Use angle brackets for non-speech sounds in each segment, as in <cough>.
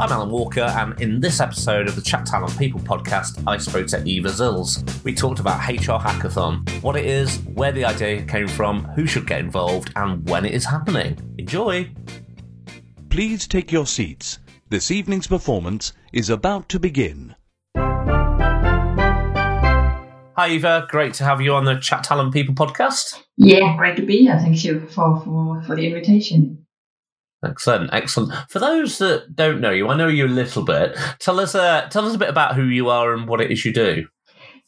I'm Alan Walker, and in this episode of the Chat Talent People podcast, I spoke to Eva Zils. We talked about HR Hackathon, what it is, where the idea came from, who should get involved, and when it is happening. Enjoy! Please take your seats. This evening's performance is about to begin. Hi, Eva. Great to have you on the Chat Talent People podcast. Yeah, great to be here. Thank you for, for, for the invitation. Excellent, excellent. For those that don't know you, I know you a little bit. Tell us, uh, tell us a bit about who you are and what it is you do.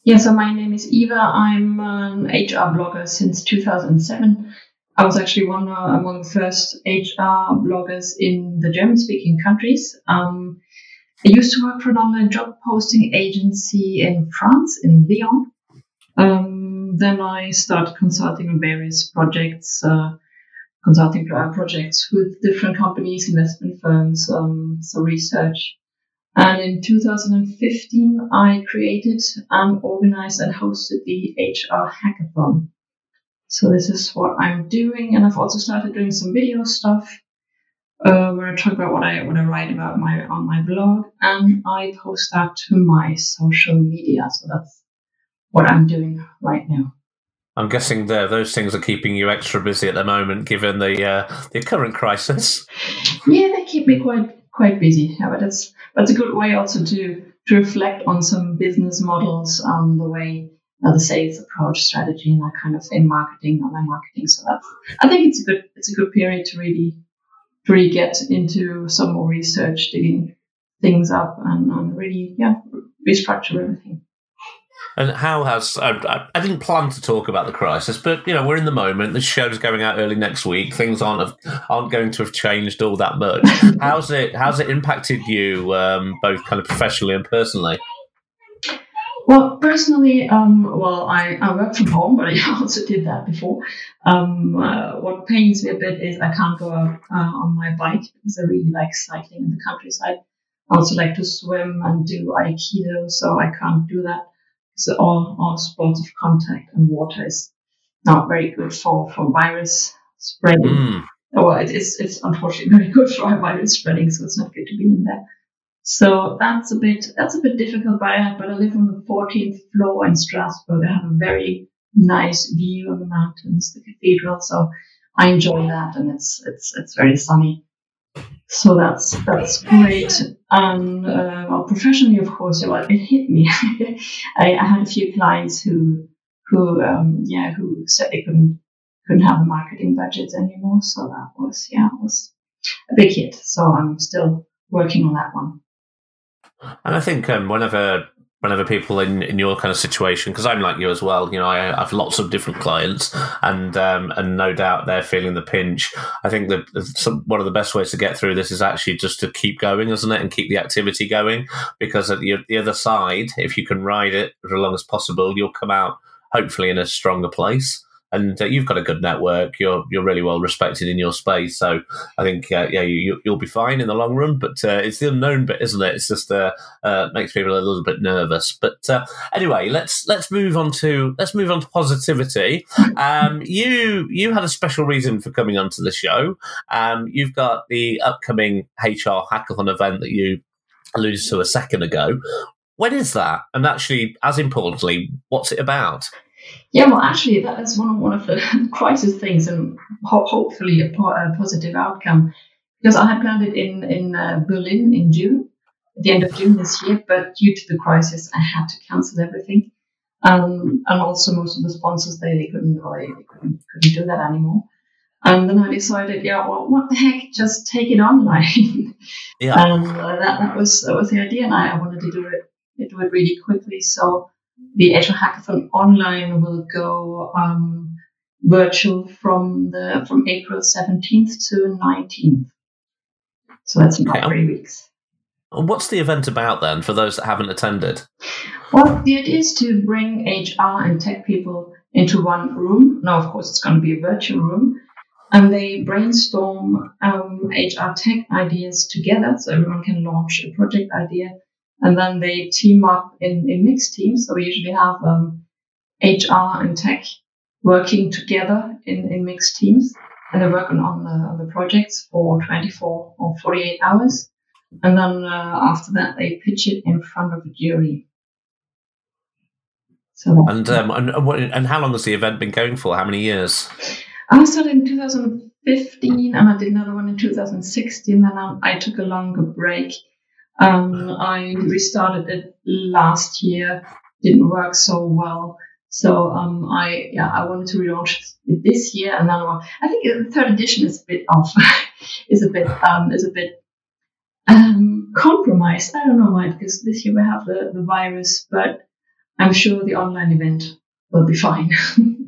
Yeah, so my name is Eva. I'm an HR blogger since 2007. I was actually one uh, among the first HR bloggers in the German-speaking countries. Um, I used to work for an online job posting agency in France, in Lyon. Um, then I started consulting on various projects. Uh, consulting projects with different companies, investment firms, um, so research. And in 2015, I created and organized and hosted the HR Hackathon. So this is what I'm doing, and I've also started doing some video stuff uh, where I talk about what I what I write about my on my blog, and I post that to my social media. So that's what I'm doing right now. I'm guessing there those things are keeping you extra busy at the moment, given the uh, the current crisis. Yeah, they keep me quite quite busy. Yeah, but it's that's a good way also to to reflect on some business models, um, the way uh, the sales approach, strategy, and that kind of in marketing, online marketing. So that's I think it's a good it's a good period to really to really get into some more research, digging things up, and, and really yeah restructure everything. And how has I, I, didn't plan to talk about the crisis, but you know we're in the moment. The show's going out early next week. Things aren't aren't going to have changed all that much. <laughs> how's it How's it impacted you, um, both kind of professionally and personally? Well, personally, um, well, I, I work from home, but I <laughs> also did that before. Um, uh, what pains me a bit is I can't go out uh, on my bike because I really like cycling in the countryside. I also like to swim and do aikido, so I can't do that so all, all sports of contact and water is not very good for, for virus spreading. Mm. Well, it is, it's unfortunately <laughs> very good for virus spreading, so it's not good to be in there. So that's a bit, that's a bit difficult, but I, but I live on the 14th floor in Strasbourg. I have a very nice view of the mountains, the cathedral. So I enjoy that and it's, it's, it's very sunny. So that's that's great. And uh, well, professionally, of course, well, it hit me. <laughs> I, I, had a few clients who who um, yeah who said they couldn't couldn't have a marketing budget anymore. So that was yeah was a big hit. So I'm still working on that one. And I think um, whenever whenever people in, in your kind of situation, because I'm like you as well, you know, I have lots of different clients, and um, and no doubt they're feeling the pinch. I think that some, one of the best ways to get through this is actually just to keep going, isn't it, and keep the activity going, because at the, the other side, if you can ride it as long as possible, you'll come out hopefully in a stronger place and uh, you've got a good network. You're you're really well respected in your space, so I think uh, yeah you you'll be fine in the long run. But uh, it's the unknown bit, isn't it? It's just uh, uh, makes people a little bit nervous. But uh, anyway, let's let's move on to let's move on to positivity. Um, you you had a special reason for coming onto the show. Um, you've got the upcoming HR hackathon event that you alluded to a second ago. When is that? And actually, as importantly, what's it about? Yeah, well, actually, that is one of one of the <laughs> crisis things, and ho- hopefully a, po- a, positive outcome. Because I had planned it in in uh, Berlin in June, at the end of June this year, but due to the crisis, I had to cancel everything. Um, and also, most of the sponsors they, they couldn't they, they couldn't, couldn't do that anymore. And then I decided, yeah, well, what the heck, just take it online. yeah. And <laughs> uh, that, that was that was the idea, and I, I wanted to do it do it really quickly. So the HR Hackathon online will go um, virtual from the from April 17th to 19th. So that's about okay. three weeks. What's the event about then for those that haven't attended? Well, the idea is to bring HR and tech people into one room. Now, of course, it's going to be a virtual room. And they brainstorm um, HR tech ideas together so everyone can launch a project idea and then they team up in, in mixed teams. So we usually have um, HR and tech working together in, in mixed teams, and they're working on the on the projects for 24 or 48 hours. and then uh, after that they pitch it in front of a jury. So and um, and and how long has the event been going for? How many years? I started in 2015, and I did another one in 2016. Then I, I took a longer break. Um, I restarted it last year. Didn't work so well. So um, I yeah I wanted to relaunch it this year, and then I think the third edition is a bit off, <laughs> is a bit um, is a bit um, compromised. I don't know why because this year we have the, the virus, but I'm sure the online event will be fine. <laughs>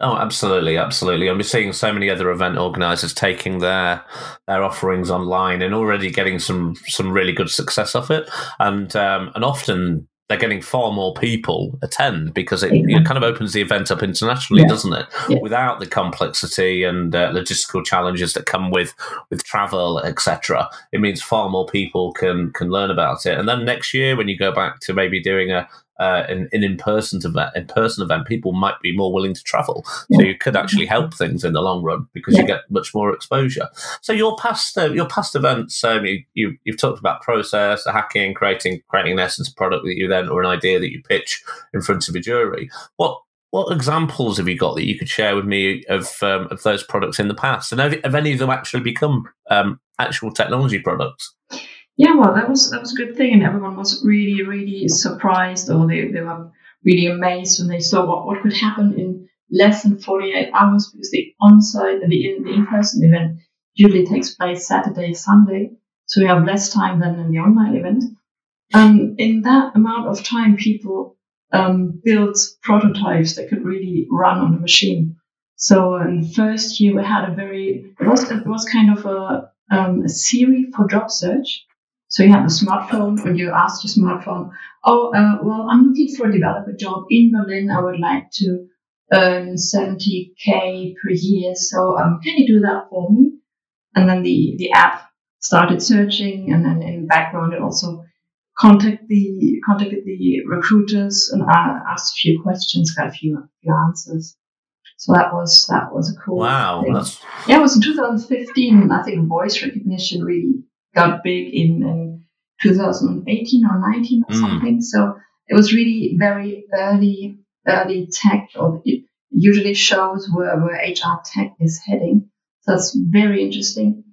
oh, absolutely, absolutely. I'm seeing so many other event organisers taking their their offerings online and already getting some some really good success off it, and um, and often they're getting far more people attend because it, it kind of opens the event up internationally, yeah. doesn't it? Yeah. Without the complexity and uh, logistical challenges that come with with travel, etc. It means far more people can can learn about it. And then next year, when you go back to maybe doing a uh, an, an in-person event, in-person event, people might be more willing to travel. So you could actually help things in the long run because yeah. you get much more exposure. So your past uh, your past events, um, you, you have talked about process, the hacking, creating creating an essence product that you then or an idea that you pitch in front of a jury. What what examples have you got that you could share with me of um, of those products in the past, and have, have any of them actually become um, actual technology products? Yeah, well, that was that was a good thing, and everyone was really, really surprised, or they, they were really amazed when they saw what, what could happen in less than 48 hours because the on-site and the in the in-person event usually takes place Saturday, Sunday, so we have less time than in the online event. And in that amount of time, people um, built prototypes that could really run on a machine. So in the first year, we had a very it was it was kind of a um, a Siri for job search. So you have a smartphone and you ask your smartphone, oh, uh, well, I'm looking for a developer job in Berlin. I would like to earn 70k per year. So um, can you do that for me? And then the, the app started searching and then in the background it also contact the contacted the recruiters and asked a few questions, got a few, few answers. So that was that was a cool. Wow, yeah, it was in 2015. I think voice recognition really got big in, in 2018 or 19 or mm. something. So it was really very early, early tech, or it usually shows where, where HR tech is heading. So that's very interesting.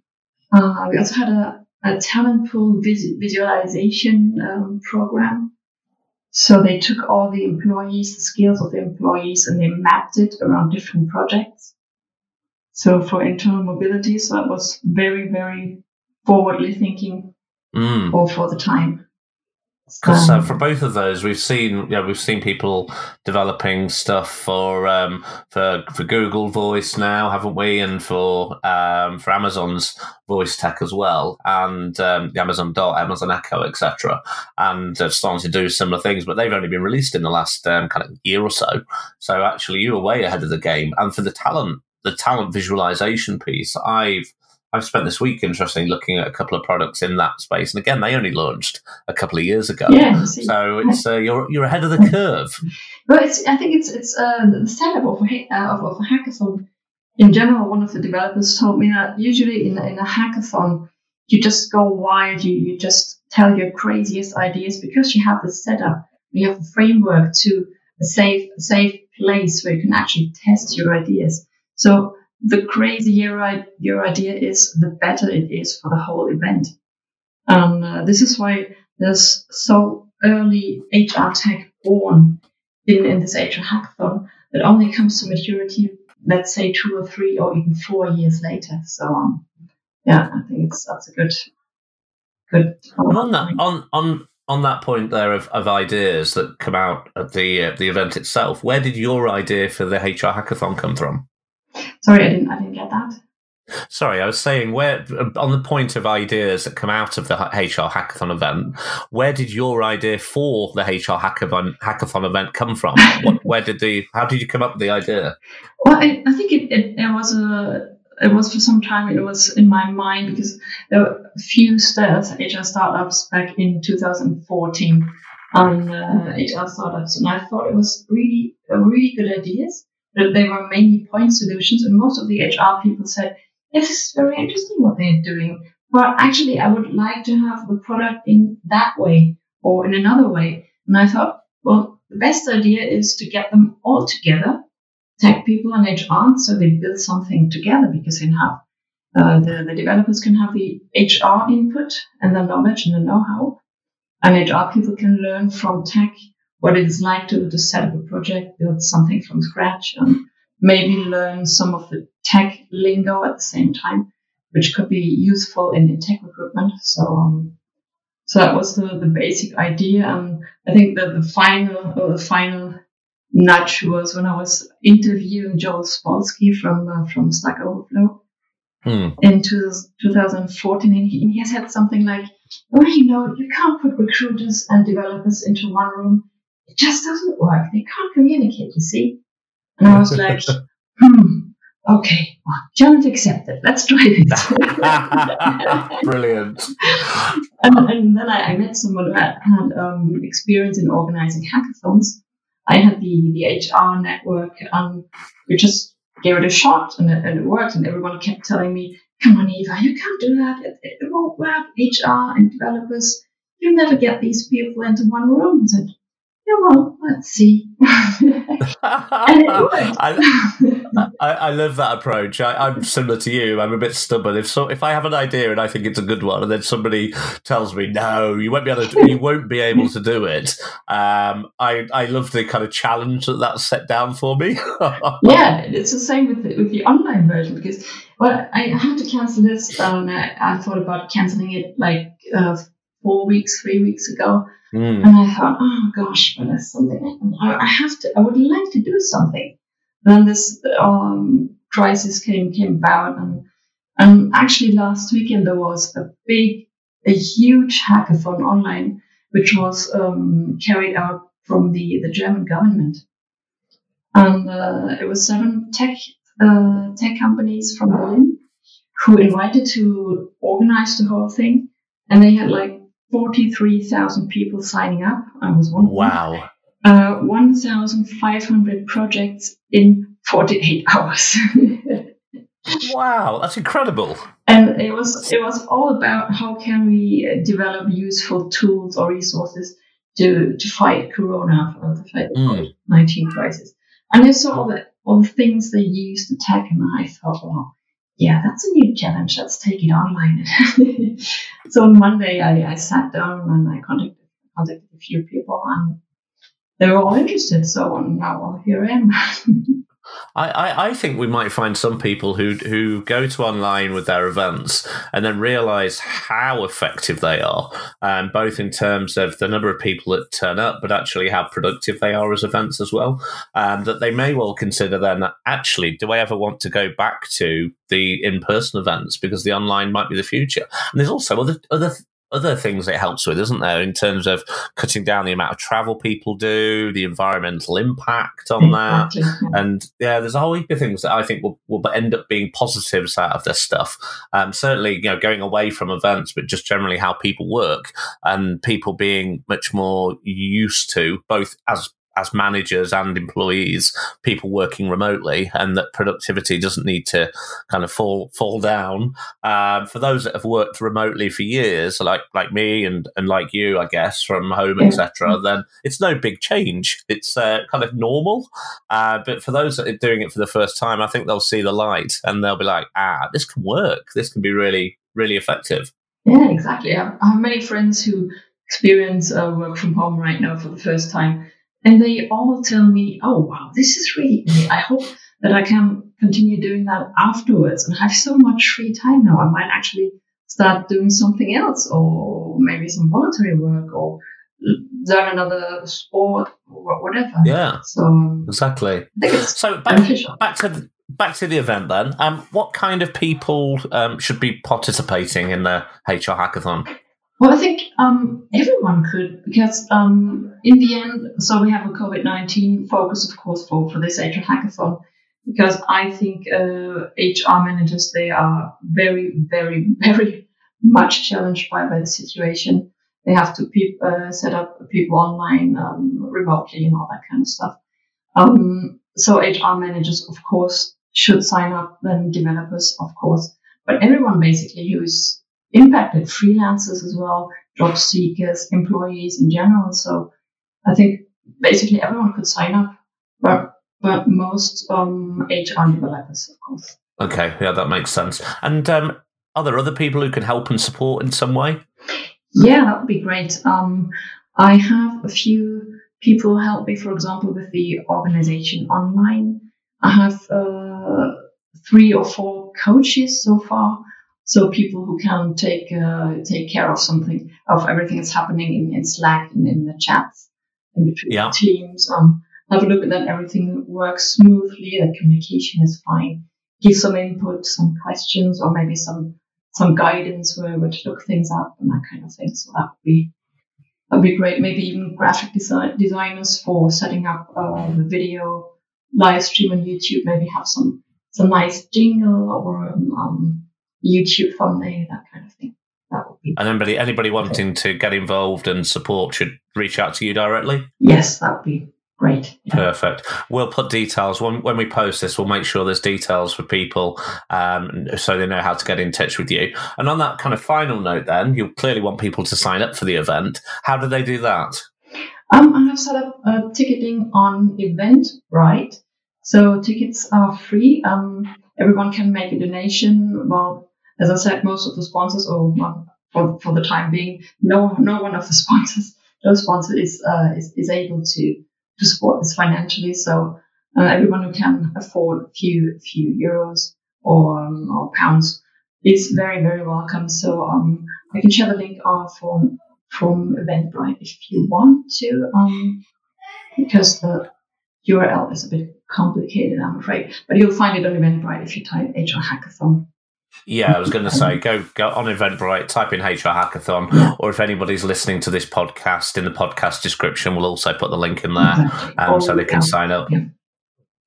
Uh, we also had a, a talent pool vis- visualization um, program. So they took all the employees, the skills of the employees, and they mapped it around different projects. So for internal mobility, so that was very, very forwardly thinking mm. or for the time. Because uh, um, uh, for both of those, we've seen yeah we've seen people developing stuff for um, for for Google Voice now, haven't we? And for um, for Amazon's voice tech as well, and um, the Amazon Dot, Amazon Echo, etc. And uh, starting to do similar things, but they've only been released in the last um, kind of year or so. So actually, you were way ahead of the game. And for the talent, the talent visualization piece, I've I've spent this week, interestingly, looking at a couple of products in that space, and again, they only launched a couple of years ago. Yeah, so it's uh, you're you're ahead of the curve. Well, it's, I think it's it's uh, the setup of a, uh, of, of a hackathon. In general, one of the developers told me that usually in in a hackathon, you just go wild. You you just tell your craziest ideas because you have the setup. You have a framework to a safe safe place where you can actually test your ideas. So the crazier your idea is, the better it is for the whole event. And uh, this is why there's so early HR tech born in, in this HR hackathon that only comes to maturity, let's say two or three or even four years later. So, um, yeah, I think it's that's a good, good. on that, on on on that point there of, of ideas that come out at the uh, the event itself, where did your idea for the HR hackathon come from? Sorry, I didn't. I didn't get that. Sorry, I was saying where on the point of ideas that come out of the HR hackathon event, where did your idea for the HR hackathon hackathon event come from? <laughs> what, where did the how did you come up with the idea? Well, I, I think it, it, it, was a it was for some time it was in my mind because there were a few startups, HR startups back in 2014 on uh, HR startups, and I thought it was really really good ideas they were mainly point solutions, and most of the HR people said, "This is very interesting what they're doing. but actually, I would like to have the product in that way or in another way. And I thought, well, the best idea is to get them all together, tech people and HR, so they build something together because they have uh, the, the developers can have the HR input and the knowledge and the know-how, and HR people can learn from tech what it is like to, to set up a project, build something from scratch, and maybe learn some of the tech lingo at the same time, which could be useful in, in tech recruitment. So, um, so that was the, the basic idea, and I think that the final the final nudge was when I was interviewing Joel Spolsky from uh, from Stack Overflow Hmm. in two, 2014, and he, and he has had something like, "Oh, you know, you can't put recruiters and developers into one room. It just doesn't work. They can't communicate. You see." And I was <laughs> like, "Hmm, okay, well, challenge accepted. Let's try this." <laughs> Brilliant. <laughs> and, and then I, I met someone who had, had um, experience in organizing hackathons. I had the, the HR network, and we just gave it a shot, and it, and it worked. And everyone kept telling me, "Come on, Eva, you can't do that. It, it, it won't work. HR and developers, you'll never get these people into one room." I said, "Yeah, well, let's see." <laughs> and. I, I, I love that approach. I, I'm similar to you. I'm a bit stubborn. If so, if I have an idea and I think it's a good one, and then somebody tells me, "No, you won't be able to, you won't be able to do it," um, I I love the kind of challenge that that's set down for me. <laughs> yeah, it's the same with the, with the online version because well, I had to cancel this. Um, I, I thought about canceling it like uh, four weeks, three weeks ago, Mm. and I thought, oh gosh, but there's something I, I have to. I would like to do something. Then this um, crisis came came about, and and actually last weekend there was a big, a huge hackathon online, which was um, carried out from the the German government and uh, it was seven tech uh, tech companies from Berlin who invited to organize the whole thing, and they had like forty three thousand people signing up. I was one. Wow. Uh, one thousand five hundred projects in forty eight <laughs> hours. Wow, that's incredible. and it was it was all about how can we uh, develop useful tools or resources to to fight corona or to fight the Mm. COVID nineteen crisis. And I saw all the all the things they used to tech, and I thought, well, yeah, that's a new challenge. Let's take it online. <laughs> so on Monday, I, I sat down and I contacted contacted a few people, and they were all interested. So now, well, here I am. <laughs> I, I, I think we might find some people who who go to online with their events and then realise how effective they are, um, both in terms of the number of people that turn up, but actually how productive they are as events as well. Um, that they may well consider then actually, do I ever want to go back to the in person events because the online might be the future? And there's also other other other things it helps with, isn't there, in terms of cutting down the amount of travel people do, the environmental impact on that. And yeah, there's a whole heap of things that I think will, will end up being positives out of this stuff. Um, certainly, you know, going away from events, but just generally how people work and people being much more used to both as as managers and employees, people working remotely, and that productivity doesn't need to kind of fall fall down. Um, for those that have worked remotely for years, like like me and and like you, I guess, from home, Yeah. etc., then it's no big change. It's uh, kind of normal. Uh, but for those that are doing it for the first time, I think they'll see the light and they'll be like, ah, this can work. This can be really, really effective. Yeah, exactly. I have, many friends who experience uh, work from home right now for the first time, and they all tell me, "Oh, wow, this is really. I hope that I can continue doing that afterwards and have so much free time now. I might actually start doing something else, or maybe some voluntary work, or learn another sport, or whatever." Yeah, So um, exactly. I think it's So back, beneficial. back to the, back to the event then. Um, what kind of people um, should be participating in the HR hackathon? Well, I think um, everyone could because um, in the end, so we have a COVID nineteen focus, of course, for for this HR hackathon. Because I think uh, HR managers they are very, very, <laughs> very much challenged by by the situation. They have to peop uh, set up people online um, remotely and all that kind of stuff. Um, so HR managers, of course, should sign up. Then developers, of course, but everyone basically who's impacted freelancers as well, job seekers, employees in general. So I think basically everyone could sign up, but but most um, HR developers, of course. Okay, yeah, that makes sense. And um, are there other people who can help and support in some way? Yeah, that would be great. Um, I have a few people help me, for example, with the organization online. I have uh, three or four coaches so far. So people who can take uh, take care of something of everything that's happening in, in Slack and in the chats in between Yeah. teams. Um, have a look at that everything works smoothly, that communication is fine. Give some input, some questions, or maybe some some guidance where, where to look things up and that kind of thing. So that would be that would be great. Maybe even graphic design, designers for setting up uh, the video live stream on YouTube. Maybe have some some nice jingle or um, YouTube thumbnail, that kind of thing. That would be And anybody anybody wanting to get involved and support should reach out to you directly. yes, that would be great. Yeah. Perfect. We'll put details when when we post this. We'll make sure there's details for people, um, so they know how to get in touch with you. And on that kind of final note, then you clearly want people to sign up for the event. How do they do that? Um, I have set up uh, ticketing on Eventbrite. So tickets are free. Um, everyone can make a donation. Well, as I said, most of the sponsors, or well, for, for the time being, no no one of the <laughs> sponsors, no sponsor is uh, is, is able to to support this financially. So uh, everyone who can afford a few few euros or um, or pounds is very very welcome. So um, I can share the link uh, from from Eventbrite if you want to, um, because the URL is a bit complicated, I'm afraid. But you'll find it on Eventbrite if you type HR Hackathon. Yeah, I was going to say go go on Eventbrite, type in HR Hackathon, or if anybody's listening to this podcast, in the podcast description, we'll also put the link in there, um, so they can sign up.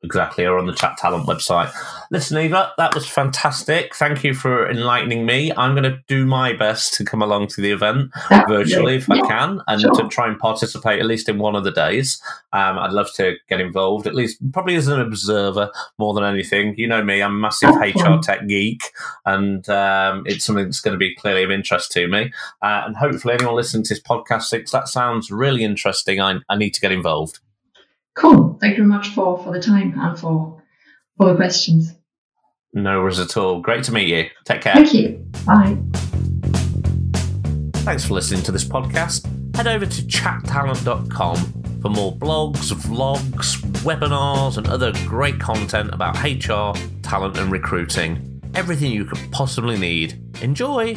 Exactly, or on the Chat Talent website. Listen, Eva, that was fantastic. Thank you for enlightening me. I'm going to do my best to come along to the event virtually if I can and sure. to try and participate at least in one of the days. Um, I'd love to get involved, at least probably as an observer more than anything. You know me, I'm a massive HR tech geek, and um, it's something that's going to be clearly of interest to me. Uh, and hopefully, anyone listening to this podcast thinks that sounds really interesting. I, I need to get involved. Cool. Thank you very much for, for the time and for for the questions. No worries at all. Great to meet you. Take care. Thank you. Bye. Thanks for listening to this podcast. Head over to chattalent.com for more blogs, vlogs, webinars, and other great content about HR, talent, and recruiting. Everything you could possibly need. Enjoy!